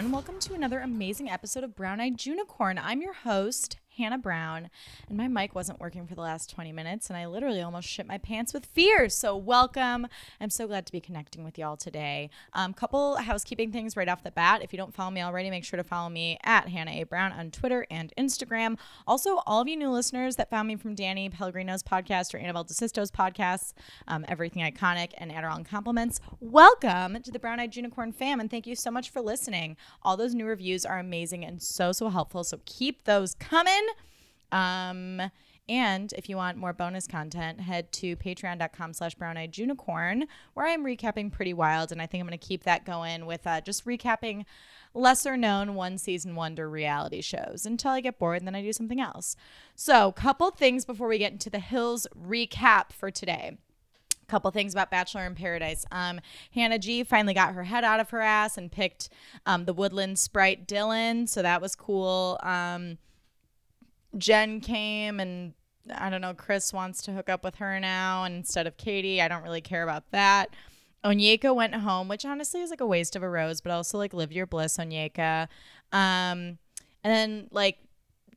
Everyone. Welcome to another amazing episode of Brown Eyed Unicorn. I'm your host, Hannah Brown, and my mic wasn't working for the last 20 minutes, and I literally almost shit my pants with fear. So, welcome. I'm so glad to be connecting with y'all today. Um, couple housekeeping things right off the bat. If you don't follow me already, make sure to follow me at Hannah A. Brown on Twitter and Instagram. Also, all of you new listeners that found me from Danny Pellegrino's podcast or Annabelle DeSisto's podcasts, um, Everything Iconic and Adderall and Compliments, welcome to the Brown Eyed Unicorn fam, and thank you so much for listening. All those new reviews are amazing and so, so helpful. So, keep those coming. Um, and if you want more bonus content, head to patreon.com slash brown eyed unicorn, where I'm recapping Pretty Wild. And I think I'm going to keep that going with uh, just recapping lesser known one season wonder reality shows until I get bored and then I do something else. So, couple things before we get into the Hills recap for today couple things about Bachelor in Paradise. Um, Hannah G finally got her head out of her ass and picked um, the Woodland Sprite Dylan, so that was cool. Um, Jen came and I don't know, Chris wants to hook up with her now instead of Katie. I don't really care about that. Onyeka went home, which honestly is like a waste of a rose, but also like live your bliss, Onyeka. Um, and then like,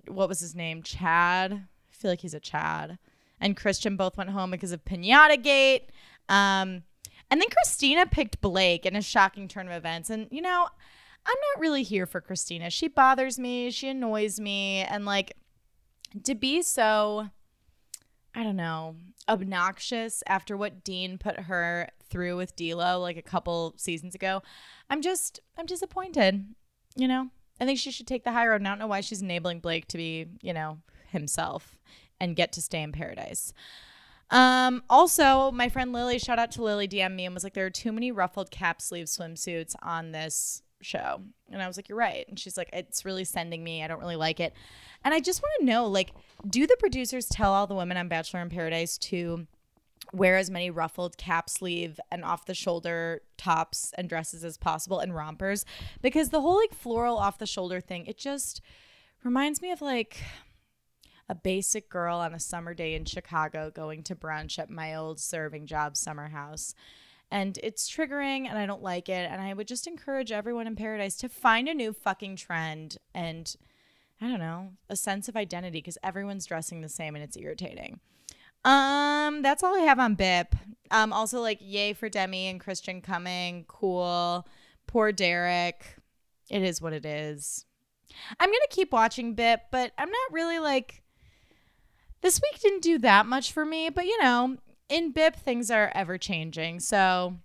what was his name? Chad. I feel like he's a Chad. And Christian both went home because of Pinata Gate. Um, and then Kristina picked Blake in a shocking turn of events. And you know, I'm not really here for Kristina. She bothers me. She annoys me. And like, to be so I don't know, obnoxious after what Dean put her through with D'Lo like a couple seasons ago. I'm just I'm disappointed. You know, I think she should take the high road. And I don't know why she's enabling Blake to be, you know, himself and get to stay in paradise. Um, also, my friend Lily, shout out to Lily, DM me and was like, there are too many ruffled cap sleeve swimsuits on this show. And I was like, you're right. And she's like, it's really sending me. I don't really like it. And I just want to know like, do the producers tell all the women on Bachelor in Paradise to wear as many ruffled cap sleeve and off the shoulder tops and dresses as possible and rompers? Because the whole like floral off the shoulder thing, it just reminds me of like a basic girl on a summer day in Chicago going to brunch at my old serving job summer house and it's triggering and I don't like it. And I would just encourage everyone in paradise to find a new fucking trend and I don't know, a sense of identity because everyone's dressing the same and it's irritating. Um, that's all I have on BIP. Um, also like yay for Demi and Christian coming. Cool. Poor Derek. It is what it is. I'm gonna keep watching BIP, but I'm not really like this week didn't do that much for me, but you know, in BIP, things are ever changing. So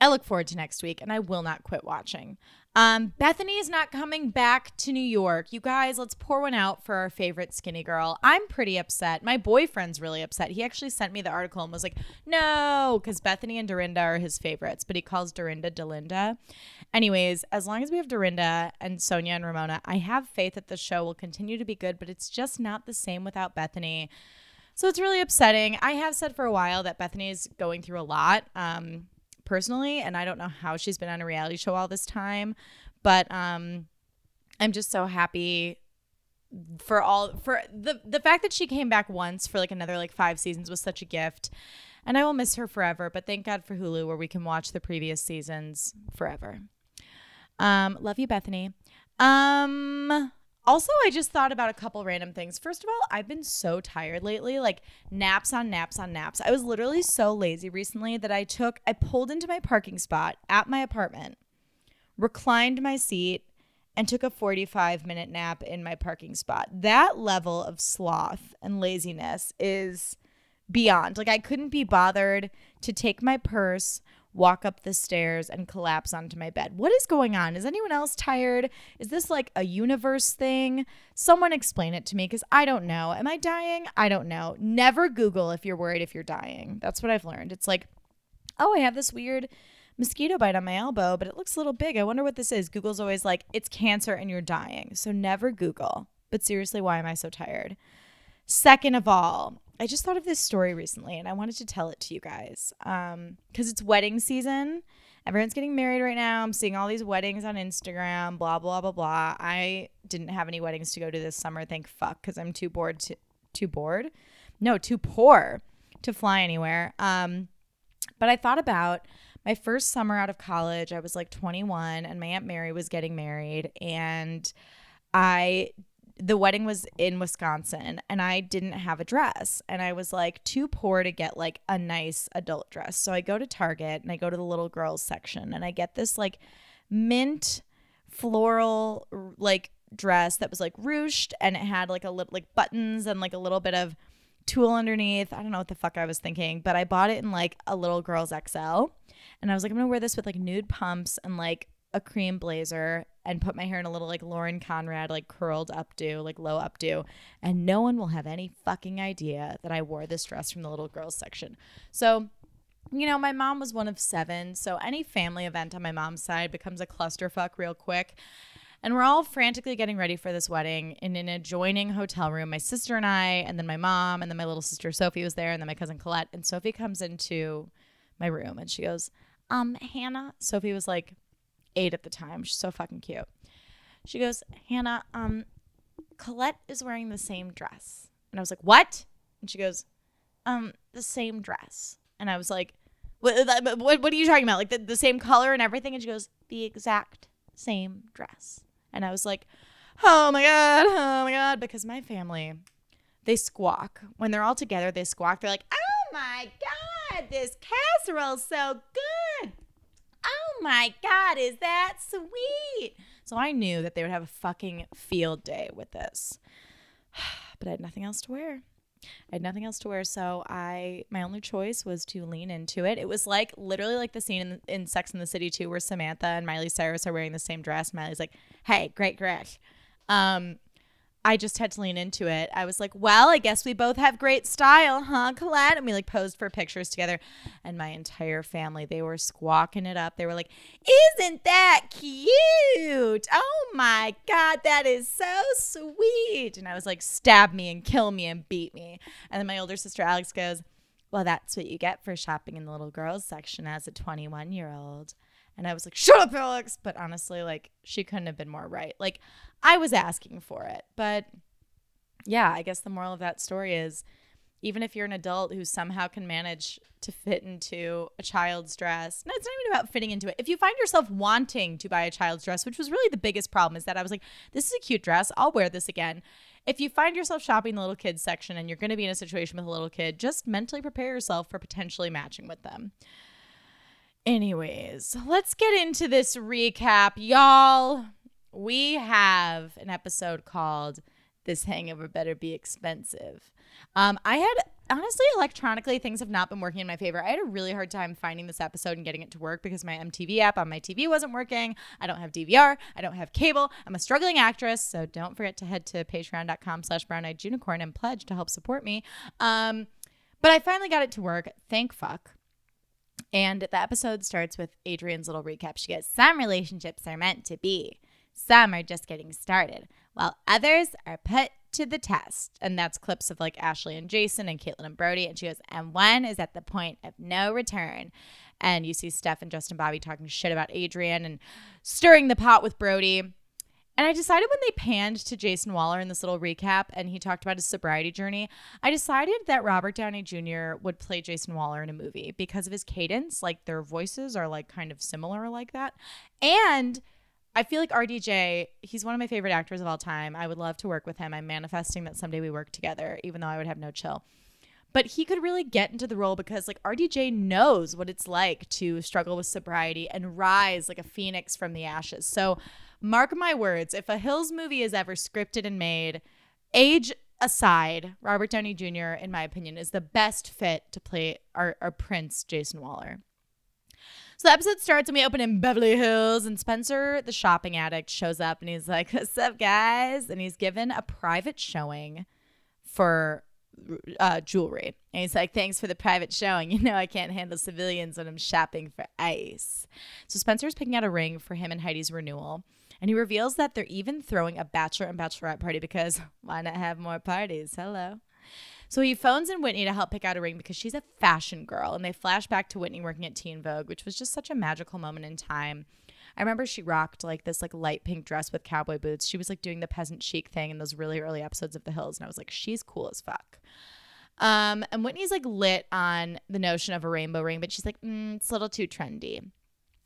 I look forward to next week and I will not quit watching. Um, Bethany is not coming back to New York. You guys, let's pour one out for our favorite skinny girl. I'm pretty upset. My boyfriend's really upset. He actually sent me the article and was like, no, because Bethany and Dorinda are his favorites, but he calls Dorinda Delinda. Anyways, as long as we have Dorinda and Sonja and Ramona, I have faith that the show will continue to be good, but it's just not the same without Bethany. So it's really upsetting. I have said for a while that Bethany is going through a lot um, personally, and I don't know how she's been on a reality show all this time, but um, I'm just so happy for all for the the fact that she came back once for like another like five seasons was such a gift and i will miss her forever but thank god for hulu where we can watch the previous seasons forever um love you bethany um also, I just thought about a couple random things. First of all, I've been so tired lately, like naps on naps on naps. I was literally so lazy recently that I took, I pulled into my parking spot at my apartment, reclined my seat, and took a 45 minute nap in my parking spot. That level of sloth and laziness is beyond. Like, I couldn't be bothered to take my purse walk up the stairs and collapse onto my bed. What is going on? Is anyone else tired? Is this like a universe thing? Someone explain it to me because I don't know. Am I dying? I don't know. Never Google if you're worried if you're dying. That's what I've learned. It's like, oh, I have this weird mosquito bite on my elbow, but it looks a little big. I wonder what this is. Google's always like, it's cancer and you're dying. So never Google. But seriously, why am I so tired? Second of all, I just thought of this story recently and I wanted to tell it to you guys because um, it's wedding season. Everyone's getting married right now. I'm seeing all these weddings on Instagram, blah, blah, blah, blah. I didn't have any weddings to go to this summer, thank fuck, because I'm too bored to, too bored? No, too poor to fly anywhere. Um, but I thought about my first summer out of college, I was like 21 and my Aunt Mary was getting married and I the wedding was in Wisconsin and I didn't have a dress and I was like too poor to get like a nice adult dress. So I go to Target and I go to the little girls section and I get this like mint floral like dress that was like ruched and it had like a little like buttons and like a little bit of tulle underneath. I don't know what the fuck I was thinking, but I bought it in like a little girl's XL. And I was like, I'm gonna wear this with like nude pumps and like a cream blazer and put my hair in a little like Lauren Conrad, like curled updo, like low updo. And no one will have any fucking idea that I wore this dress from the little girls section. So, you know, my mom was one of seven. So any family event on my mom's side becomes a clusterfuck real quick. And we're all frantically getting ready for this wedding in an adjoining hotel room. My sister and I, and then my mom, and then my little sister Sophie was there, and then my cousin Colette. And Sophie comes into my room and she goes, Um, Hannah. Sophie was like eight at the time. She's so fucking cute. She goes, Hannah, um, Colette is wearing the same dress. And I was like, What? And she goes, Um, the same dress. And I was like, What, what, what are you talking about? Like the, the same color and everything? And she goes, The exact same dress. And I was like, oh my God, oh my God. Because my family, they squawk. When they're all together, they squawk. They're like, oh my God, this casserole's so good. Oh my God, is that sweet? So I knew that they would have a fucking field day with this. But I had nothing else to wear. I had nothing else to wear, so I my only choice was to lean into it. It was like literally like the scene in, in Sex in the City 2 where Samantha and Miley Cyrus are wearing the same dress. Miley's like, "Hey, great crush." Um, I just had to lean into it. I was like, well, I guess we both have great style, huh, Colette? And we like posed for pictures together. And my entire family, they were squawking it up. They were like, isn't that cute? Oh my God, that is so sweet. And I was like, stab me and kill me and beat me. And then my older sister Alex goes, well, that's what you get for shopping in the little girls section as a 21 year old. And I was like, shut up, Alex. But honestly, like, she couldn't have been more right. Like, I was asking for it. But yeah, I guess the moral of that story is even if you're an adult who somehow can manage to fit into a child's dress, no, it's not even about fitting into it. If you find yourself wanting to buy a child's dress, which was really the biggest problem, is that I was like, this is a cute dress. I'll wear this again. If you find yourself shopping the little kids section and you're going to be in a situation with a little kid, just mentally prepare yourself for potentially matching with them. Anyways, let's get into this recap. Y'all, we have an episode called This Hangover Better Be Expensive. Um, I had honestly electronically things have not been working in my favor. I had a really hard time finding this episode and getting it to work because my MTV app on my TV wasn't working. I don't have DVR. I don't have cable. I'm a struggling actress, so don't forget to head to patreon.com slash brown eyed unicorn and pledge to help support me. Um, but I finally got it to work. Thank fuck. And the episode starts with Audrina's little recap. She goes, Some relationships are meant to be, some are just getting started, while others are put to the test. And that's clips of like Ashley and Jason and Kaitlynn and Brody. And she goes, And one is at the point of no return. And you see Steph and Justin Bobby talking shit about Adrian and stirring the pot with Brody. And I decided when they panned to Jason Wahler in this little recap and he talked about his sobriety journey, I decided that Robert Downey Jr. would play Jason Wahler in a movie because of his cadence. Like their voices are like kind of similar like that. And I feel like RDJ, he's one of my favorite actors of all time. I would love to work with him. I'm manifesting that someday we work together, even though I would have no chill. But he could really get into the role because like RDJ knows what it's like to struggle with sobriety and rise like a phoenix from the ashes. So mark my words, if a Hills movie is ever scripted and made, age aside, Robert Downey Jr., in my opinion, is the best fit to play our, our prince, Jason Wahler. So the episode starts and we open in Beverly Hills, and Spencer, the shopping addict, shows up and he's like, What's up, guys? And he's given a private showing for uh, jewelry. And he's like, Thanks for the private showing. You know, I can't handle civilians when I'm shopping for ice. So Spencer's picking out a ring for him and Heidi's renewal. And he reveals that they're even throwing a bachelor and bachelorette party because why not have more parties? Hello. So he phones in Whitney to help pick out a ring because she's a fashion girl. And they flash back to Whitney working at Teen Vogue, which was just such a magical moment in time. I remember she rocked like this like light pink dress with cowboy boots. She was like doing the peasant chic thing in those really early episodes of The Hills. And I was like, she's cool as fuck. Um, and Whitney's like lit on the notion of a rainbow ring, but she's like, mm, it's a little too trendy.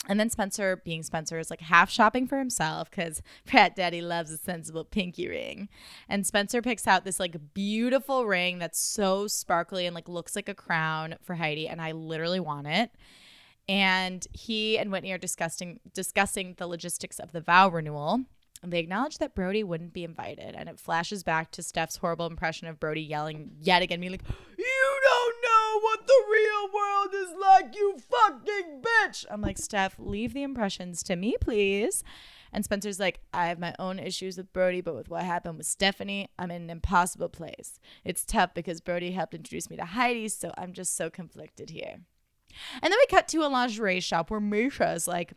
And then Spencer, being Spencer, is like half shopping for himself because Pratt Daddy loves a sensible pinky ring. And Spencer picks out this like beautiful ring that's so sparkly and like looks like a crown for Heidi. And I literally want it. And he and Whitney are discussing discussing the logistics of the vow renewal. And they acknowledge that Brody wouldn't be invited. And it flashes back to Steph's horrible impression of Brody yelling yet again, being like, You know what the real world is like, you fucking bitch. I'm like, Steph, leave the impressions to me, please. And Spencer's like, I have my own issues with Brody, but with what happened with Stephanie, I'm in an impossible place. It's tough because Brody helped introduce me to Heidi, so I'm just so conflicted here. And then we cut to a lingerie shop where Mischa is like,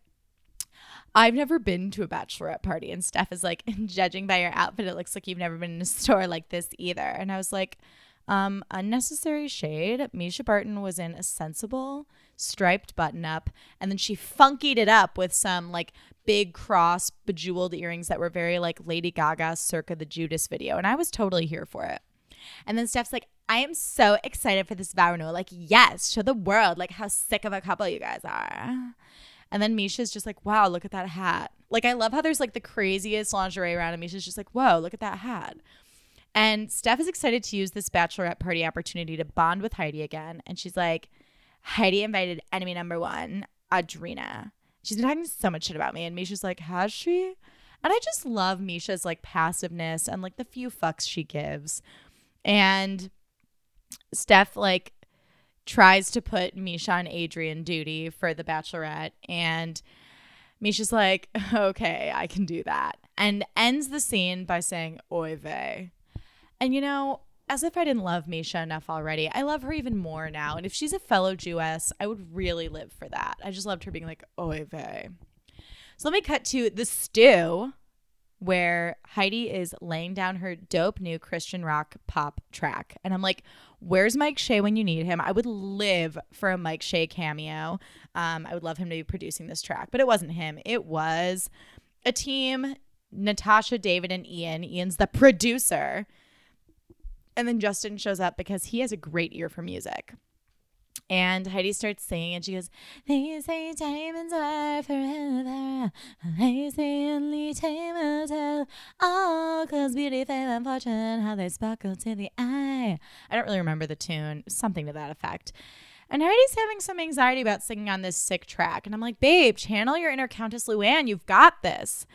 I've never been to a bachelorette party. And Steph is like, judging by your outfit, it looks like you've never been in a store like this either. And I was like, um, unnecessary shade. Mischa Barton was in a sensible striped button up, and then she funkied it up with some like big cross bejeweled earrings that were very like Lady Gaga circa the Judas video. And I was totally here for it. And then Steph's like, I am so excited for this vow renewal. Like, yes, show the world like how sick of a couple you guys are. And then Mischa's just like, wow, look at that hat. Like, I love how there's like the craziest lingerie around, and Mischa's just like, whoa, look at that hat. And Steph is excited to use this bachelorette party opportunity to bond with Heidi again. And she's like, Heidi invited enemy number one, Audrina. She's been talking so much shit about me. And Mischa's like, has she? And I just love Mischa's like passiveness and like the few fucks she gives. And Steph like tries to put Mischa on Audrina duty for the bachelorette and Mischa's like, okay, I can do that. And ends the scene by saying, oy vey. And you know, as if I didn't love Mischa enough already, I love her even more now. And if she's a fellow Jewess, I would really live for that. I just loved her being like, oy vey. So let me cut to the stew where Heidi is laying down her dope new Christian rock pop track. And I'm like, where's Mike Shea when you need him? I would live for a Mike Shea cameo. Um, I would love him to be producing this track, but it wasn't him. It was a team Natasha, David, and Ian. Ian's the producer. And then Justin shows up because he has a great ear for music. And Heidi starts singing, and she goes, They say diamonds are forever. They say only time will tell. Oh, cause beauty, fame, and fortune, how they sparkle to the eye. I don't really remember the tune, something to that effect. And Heidi's having some anxiety about singing on this sick track. And I'm like, Babe, channel your inner Countess Luann. You've got this.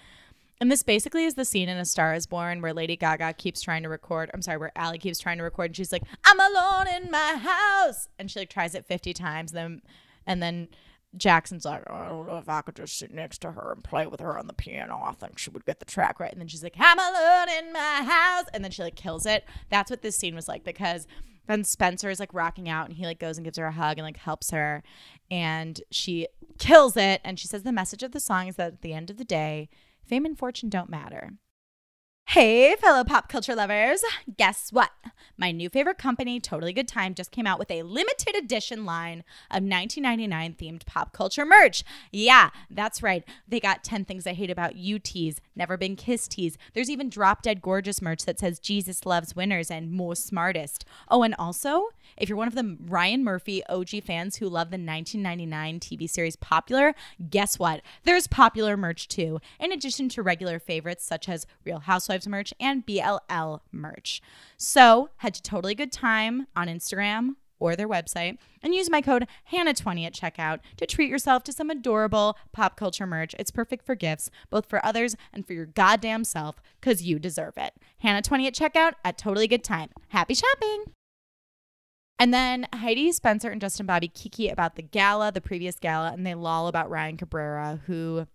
And this basically is the scene in A Star is Born where Lady Gaga keeps trying to record. I'm sorry, where Ally keeps trying to record and she's like, I'm alone in my house. And she like tries it 50 times. Then, and then Jackson's like, I don't know if I could just sit next to her and play with her on the piano. I think she would get the track right. And then she's like, I'm alone in my house. And then she like kills it. That's what this scene was like because then Spencer is like rocking out and he like goes and gives her a hug and like helps her. And she kills it. And she says the message of the song is that at the end of the day, Fame and fortune don't matter. Hey, fellow pop culture lovers. Guess what? My new favorite company, Totally Good Time, just came out with a limited edition line of 1999 themed pop culture merch. Yeah, that's right. They got 10 things I hate about you tees, never been kissed tees. There's even drop dead gorgeous merch that says Jesus loves winners and most smartest. Oh, and also, if you're one of the Ryan Murphy OG fans who love the 1999 TV series Popular, guess what? There's popular merch too, in addition to regular favorites such as Real Housewives merch and BLL merch. So head to Totally Good Time on Instagram or their website and use my code HANNAH20 at checkout to treat yourself to some adorable pop culture merch. It's perfect for gifts, both for others and for your goddamn self, because you deserve it. HANNAH20 at checkout at Totally Good Time. Happy shopping! And then Heidi, Spencer, and Justin Bobby kiki about the gala, the previous gala, and they loll about Ryan Cabrera, who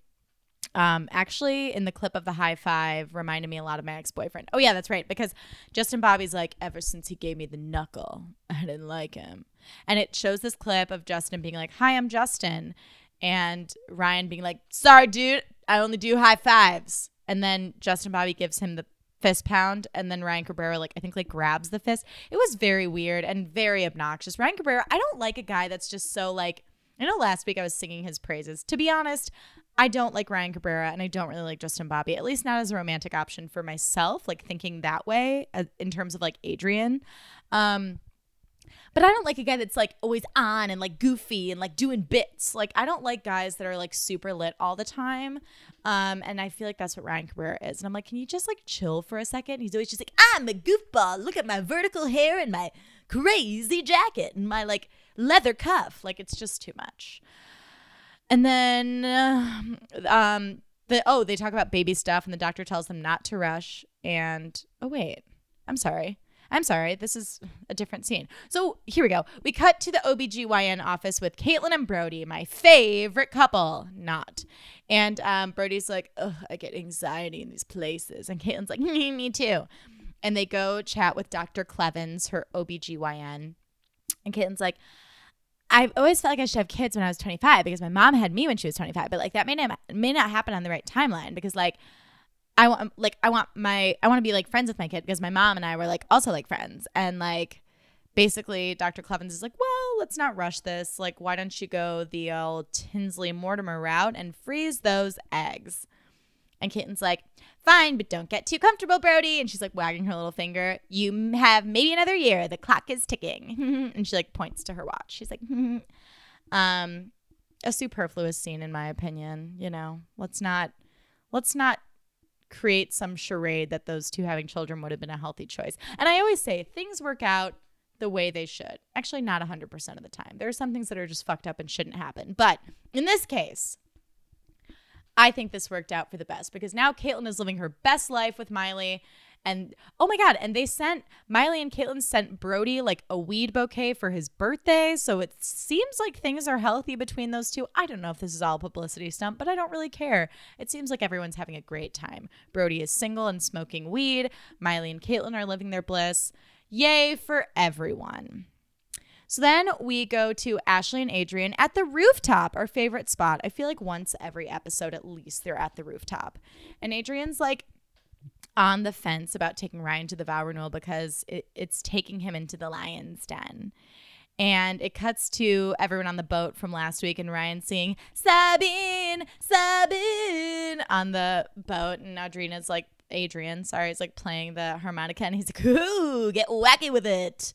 um, actually, in the clip of the high five, reminded me a lot of my ex boyfriend. Oh, yeah, that's right. Because Justin Bobby's like, ever since he gave me the knuckle, I didn't like him. And it shows this clip of Justin being like, Hi, I'm Justin. And Ryan being like, Sorry, dude, I only do high fives. And then Justin Bobby gives him the fist pound and then Ryan Cabrera like I think like grabs the fist. It was very weird and very obnoxious. Ryan Cabrera, I don't like a guy that's just so like I know last week I was singing his praises. To be honest, I don't like Ryan Cabrera and I don't really like Justin Bobby, at least not as a romantic option for myself, like thinking that way uh, in terms of like Audrina. Um, But I don't like a guy that's like always on and like goofy and like doing bits. Like I don't like guys that are like super lit all the time. Um, and I feel like that's what Ryan Cabrera is. And I'm like, can you just like chill for a second? He's always just like, I'm a goofball. Look at my vertical hair and my crazy jacket and my like leather cuff. Like it's just too much. And then, uh, um, the oh, they talk about baby stuff, and the doctor tells them not to rush. And oh wait, I'm sorry. I'm sorry, this is a different scene. So here we go. We cut to the OBGYN office with Kaitlynn and Brody, my favorite couple. Not. And um, Brody's like, I get anxiety in these places. And Kaitlynn's like, me, me too. And they go chat with Dr. Clevens, her OBGYN. And Kaitlynn's like, I've always felt like I should have kids when I was 25 because my mom had me when she was 25, but like that may not may not happen on the right timeline because like I want like I want my I want to be like friends with my kid because my mom and I were like also like friends and like basically Dr. Clevens is like, well, let's not rush this. Like, why don't you go the old Tinsley Mortimer route and freeze those eggs? And Kaitlynn's like, fine, but don't get too comfortable, Brody. And she's like wagging her little finger. You have maybe another year. The clock is ticking. and she like points to her watch. She's like, um, a superfluous scene in my opinion. You know, let's not, let's not create some charade that those two having children would have been a healthy choice. And I always say things work out the way they should. Actually, not 100% of the time. There are some things that are just fucked up and shouldn't happen. But in this case, I think this worked out for the best because now Kaitlynn is living her best life with Miley. And oh my God, and they sent Miley and Kaitlynn sent Brody like a weed bouquet for his birthday. So it seems like things are healthy between those two. I don't know if this is all publicity stunt, but I don't really care. It seems like everyone's having a great time. Brody is single and smoking weed. Miley and Kaitlynn are living their bliss. Yay for everyone. So then we go to Ashley and Audrina at the rooftop, our favorite spot. I feel like once every episode, at least, they're at the rooftop. And Audrina's like on the fence about taking Ryan to the vow renewal because it, it's taking him into the lion's den. And it cuts to everyone on the boat from last week and Ryan singing Sabine, Sabine on the boat. And Audrina's like, Adrian, sorry, is like playing the harmonica and he's like, ooh, get wacky with it.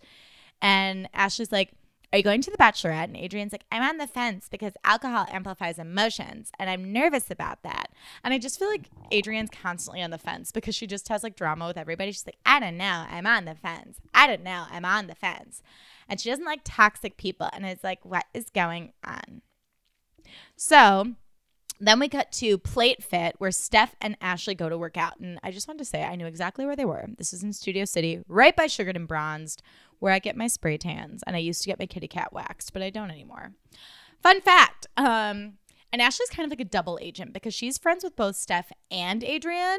And Ashley's like, Are you going to the bachelorette? And Audrina's like, I'm on the fence because alcohol amplifies emotions and I'm nervous about that. And I just feel like Audrina's constantly on the fence because she just has like drama with everybody. She's like, I don't know, I'm on the fence. I don't know, I'm on the fence. And she doesn't like toxic people. And it's like, what is going on? So then we cut to Plate Fit, where Steph and Ashley go to work out. And I just wanted to say, I knew exactly where they were. This is in Studio City, right by Sugared and Bronzed, where I get my spray tans. And I used to get my kitty cat waxed, but I don't anymore. Fun fact. Um, and Ashley's kind of like a double agent because she's friends with both Steph and Audrina.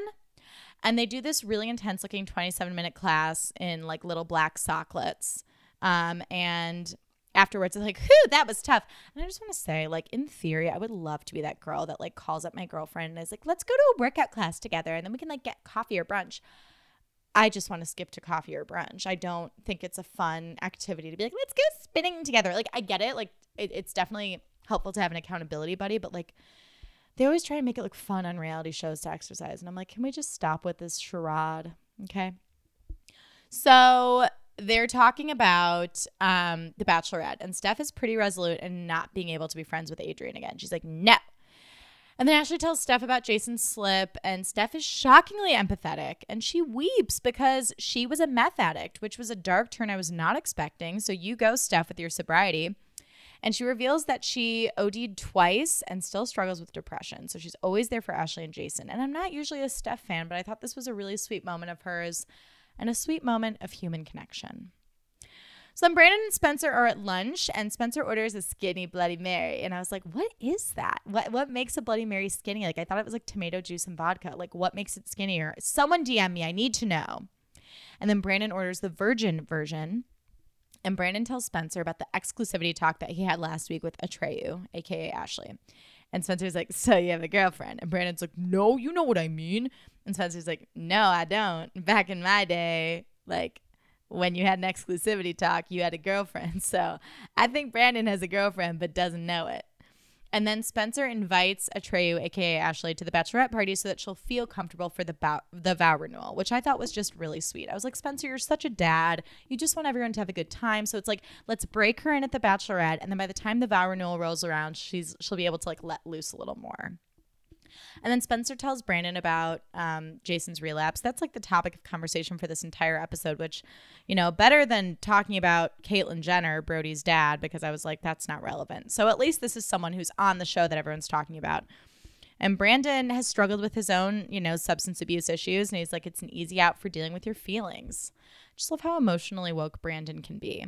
And they do this really intense looking 27 minute class in like little black socklets. Um, and afterwards, it's like, whew, that was tough. And I just want to say, like, in theory, I would love to be that girl that like calls up my girlfriend and is like, let's go to a workout class together and then we can like get coffee or brunch. I just want to skip to coffee or brunch. I don't think it's a fun activity to be like, let's go spinning together. Like, I get it. Like, it, it's definitely helpful to have an accountability buddy, but like, they always try and make it look fun on reality shows to exercise. And I'm like, can we just stop with this charade? Okay. So they're talking about um, the Bachelorette, and Steph is pretty resolute in not being able to be friends with Audrina again. She's like, no, and then Ashley tells Steph about Jason's slip, and Steph is shockingly empathetic and she weeps because she was a meth addict, which was a dark turn I was not expecting. So you go, Steph, with your sobriety. And she reveals that she OD'd twice and still struggles with depression. So she's always there for Ashley and Jason. And I'm not usually a Steph fan, but I thought this was a really sweet moment of hers and a sweet moment of human connection. So then Brandon and Spencer are at lunch, and Spencer orders a skinny Bloody Mary, and I was like, "What is that? What what makes a Bloody Mary skinny? Like I thought it was like tomato juice and vodka. Like what makes it skinnier? Someone DM me. I need to know." And then Brandon orders the virgin version. And Brandon tells Spencer about the exclusivity talk that he had last week with Atreyu, aka Ashley. And Spencer's like, So you have a girlfriend? And Brandon's like, No, you know what I mean. And Spencer's like, No, I don't. Back in my day, like when you had an exclusivity talk, you had a girlfriend. So I think Brandon has a girlfriend but doesn't know it. And then Spencer invites Atreyu, aka Ashley, to the bachelorette party so that she'll feel comfortable for the bow- the vow renewal, which I thought was just really sweet. I was like, Spencer, you're such a dad. You just want everyone to have a good time. So it's like, let's break her in at the bachelorette, and then by the time the vow renewal rolls around, she's she'll be able to like let loose a little more. And then Spencer tells Brandon about um, Jason's relapse. That's like the topic of conversation for this entire episode, which, you know, better than talking about Caitlyn Jenner, Brody's dad, because I was like, that's not relevant. So at least this is someone who's on the show that everyone's talking about. And Brandon has struggled with his own, you know, substance abuse issues. And he's like, it's an easy out for dealing with your feelings. Just love how emotionally woke Brandon can be.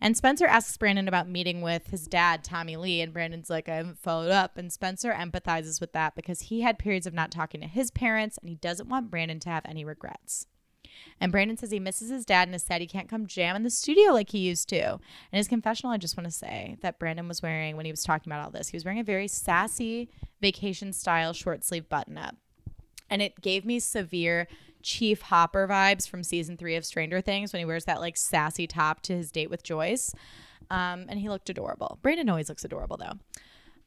And Spencer asks Brandon about meeting with his dad, Tommy Lee, and Brandon's like, I haven't followed up. And Spencer empathizes with that because he had periods of not talking to his parents and he doesn't want Brandon to have any regrets. And Brandon says he misses his dad and is sad he can't come jam in the studio like he used to. And his confessional, I just want to say that Brandon was wearing when he was talking about all this, he was wearing a very sassy vacation style short sleeve button up. And it gave me severe Chief Hopper vibes from season three of Stranger Things when he wears that like sassy top to his date with Joyce. Um, and he looked adorable. Brandon always looks adorable though.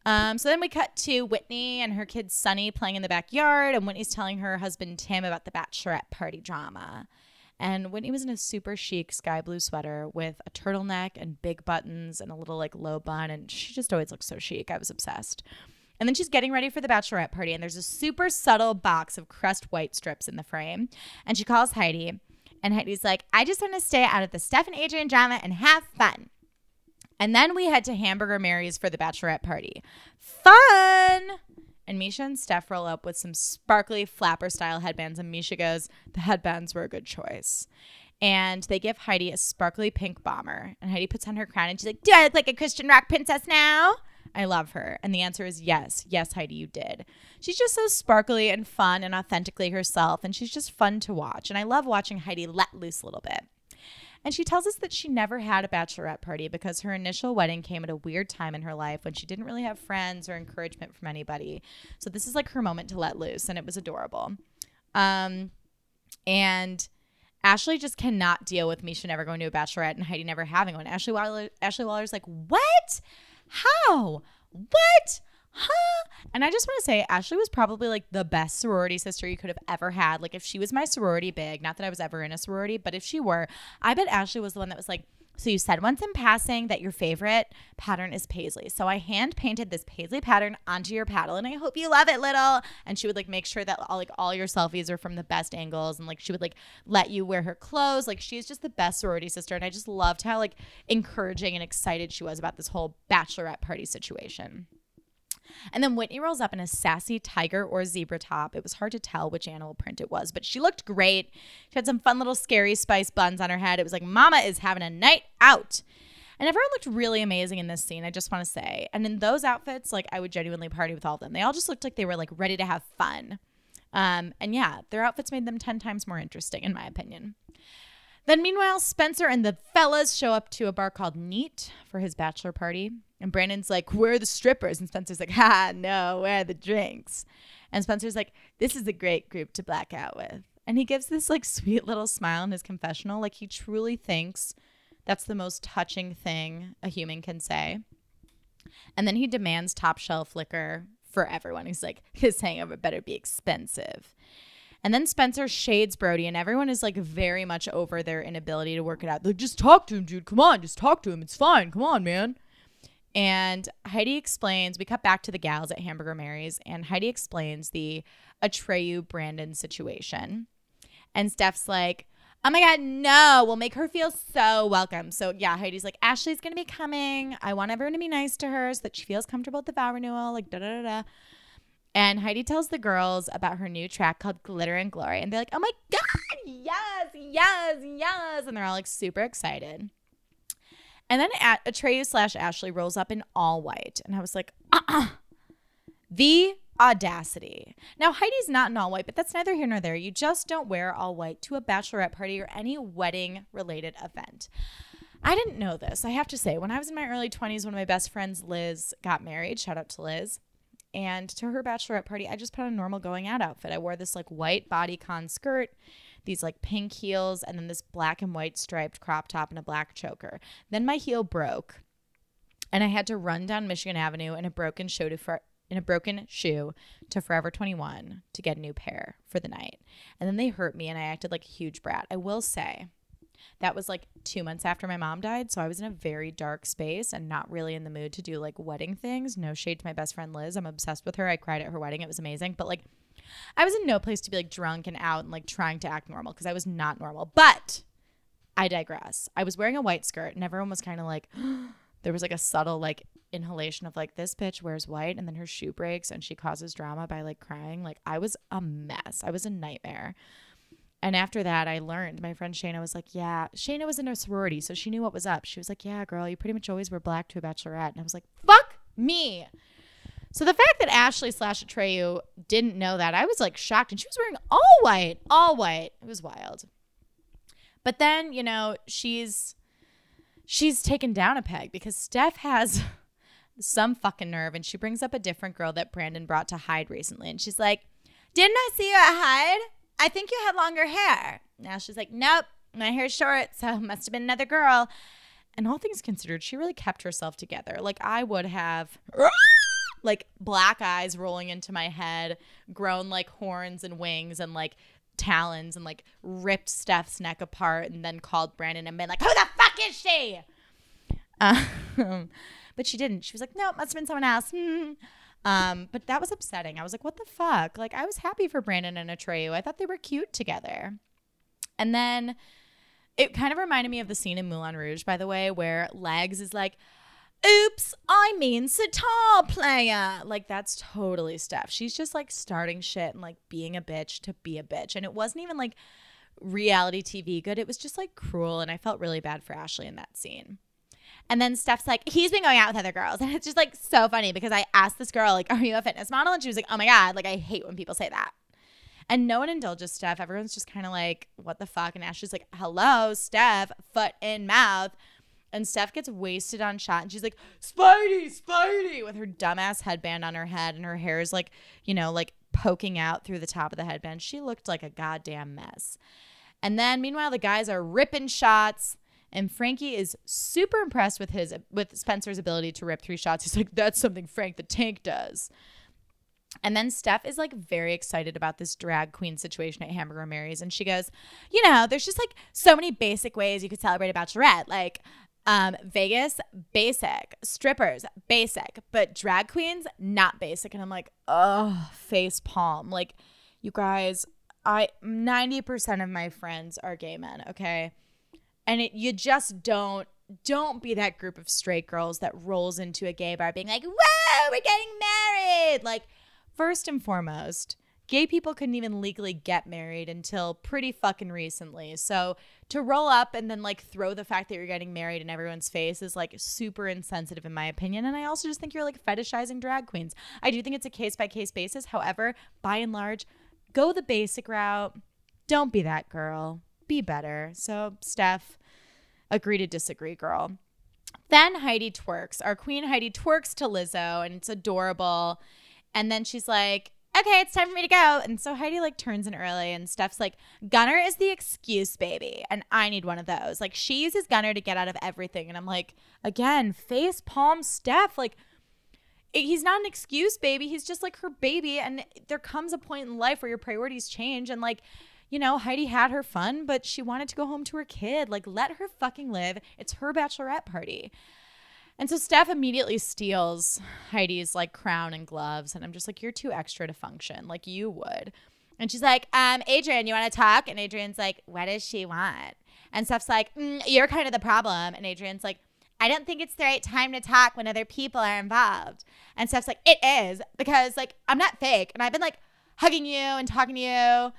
Um, so then we cut to Whitney and her kid Sunny playing in the backyard, and Whitney's telling her husband Tim about the bachelorette party drama. And Whitney was in a super chic sky blue sweater with a turtleneck and big buttons and a little like low bun, and she just always looks so chic. I was obsessed. And then she's getting ready for the bachelorette party, and there's a super subtle box of Crest white strips in the frame. And she calls Heidi, and Heidi's like, I just want to stay out of the Steph and Audrina drama and have fun. And then we head to Hamburger Mary's for the bachelorette party. Fun! And Mischa and Steph roll up with some sparkly flapper style headbands, and Mischa goes, The headbands were a good choice. And they give Heidi a sparkly pink bomber. And Heidi puts on her crown and she's like, Do I look like a Christian rock princess now? I love her. And the answer is yes. Yes, Heidi, you did. She's just so sparkly and fun and authentically herself. And she's just fun to watch. And I love watching Heidi let loose a little bit. And she tells us that she never had a bachelorette party because her initial wedding came at a weird time in her life when she didn't really have friends or encouragement from anybody. So this is like her moment to let loose. And it was adorable. Um, and. Ashley just cannot deal with Mischa never going to a bachelorette and Heidi never having one. Ashley Wahler, Ashley Wahler's like, what? How? What? Huh? And I just want to say, Ashley was probably like the best sorority sister you could have ever had. Like, if she was my sorority big, not that I was ever in a sorority, but if she were, I bet Ashley was the one that was like, so you said once in passing that your favorite pattern is paisley. So I hand painted this paisley pattern onto your paddle and I hope you love it, little. And she would like make sure that all like all your selfies are from the best angles and like she would like let you wear her clothes. Like she's just the best sorority sister and I just loved how like encouraging and excited she was about this whole bachelorette party situation. And then Whitney rolls up in a sassy tiger or zebra top. It was hard to tell which animal print it was, but she looked great. She had some fun little scary spice buns on her head. It was like, Mama is having a night out. And everyone looked really amazing in this scene, I just want to say. And in those outfits, like I would genuinely party with all of them. They all just looked like they were like ready to have fun. Um, and yeah, their outfits made them 10 times more interesting, in my opinion. Then, meanwhile, Spencer and the fellas show up to a bar called Neat for his bachelor party. And Brandon's like, Where are the strippers? And Spencer's like, Ha, no, where are the drinks? And Spencer's like, This is a great group to black out with. And he gives this like sweet little smile in his confessional. Like he truly thinks that's the most touching thing a human can say. And then he demands top shelf liquor for everyone. He's like, This hangover better be expensive. And then Spencer shades Brody, and everyone is like very much over their inability to work it out. Like, just talk to him, dude. Come on, just talk to him. It's fine. Come on, man. And Heidi explains, we cut back to the gals at Hamburger Mary's, and Heidi explains the Atreyu Brandon situation. And Steph's like, oh my God, no, we'll make her feel so welcome. So, yeah, Heidi's like, Ashley's to be coming. I want everyone to be nice to her so that she feels comfortable at the vow renewal, like da da da da. And Heidi tells the girls about her new track called Glitter and Glory. And they're like, oh my God, yes, yes, yes. And they're all like super excited. And then at Atreyu slash Ashley rolls up in all white. And I was like, uh-uh. The audacity. Now, Heidi's not in all white, but that's neither here nor there. You just don't wear all white to a bachelorette party or any wedding related event. I didn't know this. I have to say, when I was in my early 20s, one of my best friends, Liz, got married. Shout out to Liz. And to her bachelorette party, I just put on a normal going out outfit. I wore this like white bodycon skirt these like pink heels and then this black and white striped crop top and a black choker. Then my heel broke. and I had to run down Michigan Avenue in a broken shoe to for, in a broken shoe to Forever 21 to get a new pair for the night. And then they hurt me and I acted like a huge brat. I will say that was like two months after my mom died. So I was in a very dark space and not really in the mood to do like wedding things. No shade to my best friend Liz. I'm obsessed with her. I cried at her wedding. It was amazing. But like, I was in no place to be like drunk and out and like trying to act normal because I was not normal. But I digress. I was wearing a white skirt and everyone was kind of like, there was like a subtle like inhalation of like this bitch wears white and then her shoe breaks and she causes drama by like crying. Like I was a mess. I was a nightmare. And after that, I learned. My friend Shayna was like, "Yeah." Shayna was in a sorority, so she knew what was up. She was like, "Yeah, girl, you pretty much always wear black to a bachelorette." And I was like, "Fuck me." So the fact that Ashley slash Atreyu didn't know that, I was like shocked, and she was wearing all white, all white. It was wild. But then, you know, she's she's taken down a peg because Steph has some fucking nerve, and she brings up a different girl that Brandon brought to Hyde recently, and she's like, "Didn't I see you at Hyde?" I think you had longer hair. Now she's like, nope, my hair's short, so it must have been another girl. And all things considered, she really kept herself together. Like I would have like black eyes rolling into my head, grown like horns and wings and like talons and like ripped Steph's neck apart and then called Brandon and been like, Who the fuck is she? Um, but she didn't. She was like, No, must have been someone else. Um, but that was upsetting. I was like, what the fuck? Like, I was happy for Brandon and Atreyu. I thought they were cute together. And then it kind of reminded me of the scene in Moulin Rouge, by the way, where Legs is like, oops, I mean sitar player. Like, that's totally Steph. She's just like starting shit and like being a bitch to be a bitch. And it wasn't even like reality TV good. It was just like cruel. And I felt really bad for Ashley in that scene. And then Steph's like, he's been going out with other girls. And it's just like so funny because I asked this girl, like, are you a fitness model? And she was like, oh my God, like, I hate when people say that. And no one indulges Steph. Everyone's just kind of like, what the fuck? And Ashley's like, hello, Steph, foot in mouth. And Steph gets wasted on shot and she's like, Spidey, Spidey, with her dumbass headband on her head and her hair is like, you know, like poking out through the top of the headband. She looked like a goddamn mess. And then meanwhile, the guys are ripping shots. And Frankie is super impressed with his with Spencer's ability to rip three shots. He's like, that's something Frank the Tank does. And then Steph is like very excited about this drag queen situation at Hamburger Mary's. And she goes, You know, there's just like so many basic ways you could celebrate a bachelorette. Like um, Vegas, basic. Strippers, basic. But drag queens, not basic. And I'm like, Oh, face palm. Like, you guys, I 90% of my friends are gay men, okay? And it, you just don't don't be that group of straight girls that rolls into a gay bar being like, "Whoa, we're getting married!" Like, first and foremost, gay people couldn't even legally get married until pretty fucking recently. So to roll up and then like throw the fact that you're getting married in everyone's face is like super insensitive in my opinion. And I also just think you're like fetishizing drag queens. I do think it's a case by case basis. However, by and large, go the basic route. Don't be that girl. Be better. So, Steph, agree to disagree, girl. Then Heidi twerks. Our queen Heidi twerks to Lizzo, and it's adorable. And then she's like, okay, it's time for me to go. And so Heidi like turns in early and Steph's like, Gunner is the excuse baby. And I need one of those. Like she uses Gunner to get out of everything. And I'm like, again, face palm Steph. Like he's not an excuse baby. He's just like her baby. And there comes a point in life where your priorities change. And like you know, Heidi had her fun, but she wanted to go home to her kid. Like, let her fucking live. It's her bachelorette party. And so Steph immediately steals Heidi's like crown and gloves. And I'm just like, you're too extra to function like you would. And she's like, um, Audrina, you want to talk? And Audrina's like, what does she want? And Steph's like, mm, you're kind of the problem. And Audrina's like, I don't think it's the right time to talk when other people are involved. And Steph's like, it is because like I'm not fake. And I've been like hugging you and talking to you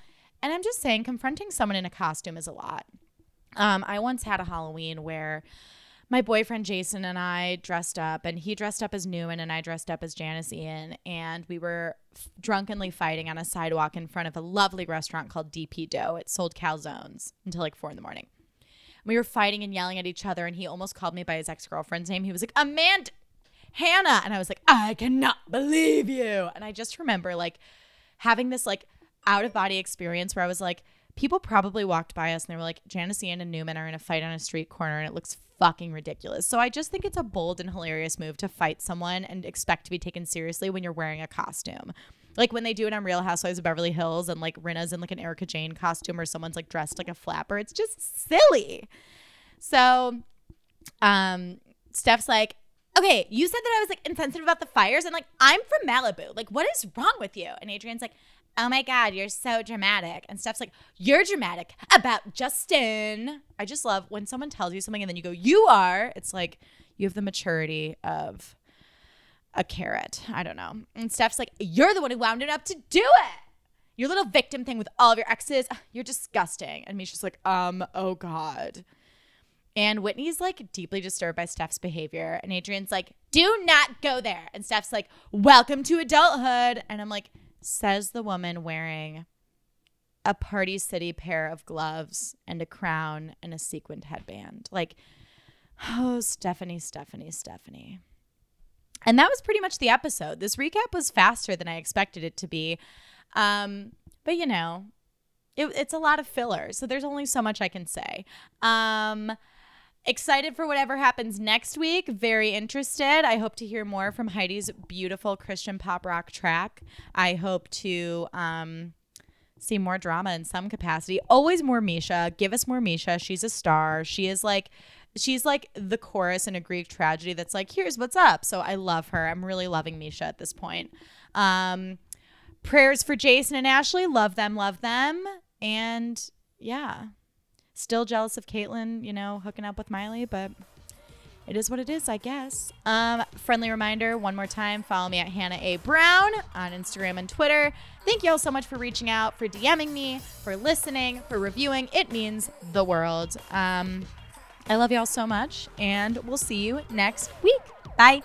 and I'm just saying, confronting someone in a costume is a lot. Um, I once had a Halloween where my boyfriend Jason and I dressed up, and he dressed up as Newman, and I dressed up as Janis Ian, and we were f- drunkenly fighting on a sidewalk in front of a lovely restaurant called DP Dough. It sold calzones until like four in the morning. We were fighting and yelling at each other, and he almost called me by his ex girlfriend's name. He was like, Amanda, Hannah. And I was like, I cannot believe you. And I just remember like having this like out of body experience where I was like, people probably walked by us and they were like, Janis Ian and Newman are in a fight on a street corner and it looks fucking ridiculous. So I just think it's a bold and hilarious move to fight someone and expect to be taken seriously when you're wearing a costume. Like when they do it on Real Housewives of Beverly Hills and like Rinna's in like an Erika Jayne costume or someone's like dressed like a flapper. It's just silly. So um Steph's like, okay, you said that I was like insensitive about the fires and like I'm from Malibu. Like, what is wrong with you? And Audrina's like, oh my God, you're so dramatic. And Steph's like, you're dramatic about Justin. I just love when someone tells you something and then you go, you are. It's like you have the maturity of a carrot. I don't know. And Steph's like, you're the one who wound it up to do it. Your little victim thing with all of your exes, you're disgusting. And Mischa's like, um, oh God. And Whitney's like deeply disturbed by Steph's behavior. And Audrina's like, do not go there. And Steph's like, welcome to adulthood. And I'm like, says the woman wearing a Party City pair of gloves and a crown and a sequined headband. Like, oh, Stephanie, Stephanie, Stephanie. And that was pretty much the episode. This recap was faster than I expected it to be. Um, but you know, it, it's a lot of filler. So there's only so much I can say. Um, excited for whatever happens next week. Very interested. I hope to hear more from Heidi's beautiful Christian pop rock track. I hope to um, see more drama in some capacity. Always more Mischa. Give us more Mischa. She's a star. She is like she's like the chorus in a Greek tragedy that's like, here's what's up. So I love her. I'm really loving Mischa at this point. Um, prayers for Jason and Ashley. Love them, love them. And yeah, still jealous of Kaitlynn, you know, hooking up with Miley, but it is what it is, I guess. Um, friendly reminder one more time follow me at Hannah A. Brown on Instagram and Twitter. Thank you all so much for reaching out, for DMing me, for listening, for reviewing. It means the world. Um, I love y'all so much, and we'll see you next week. Bye.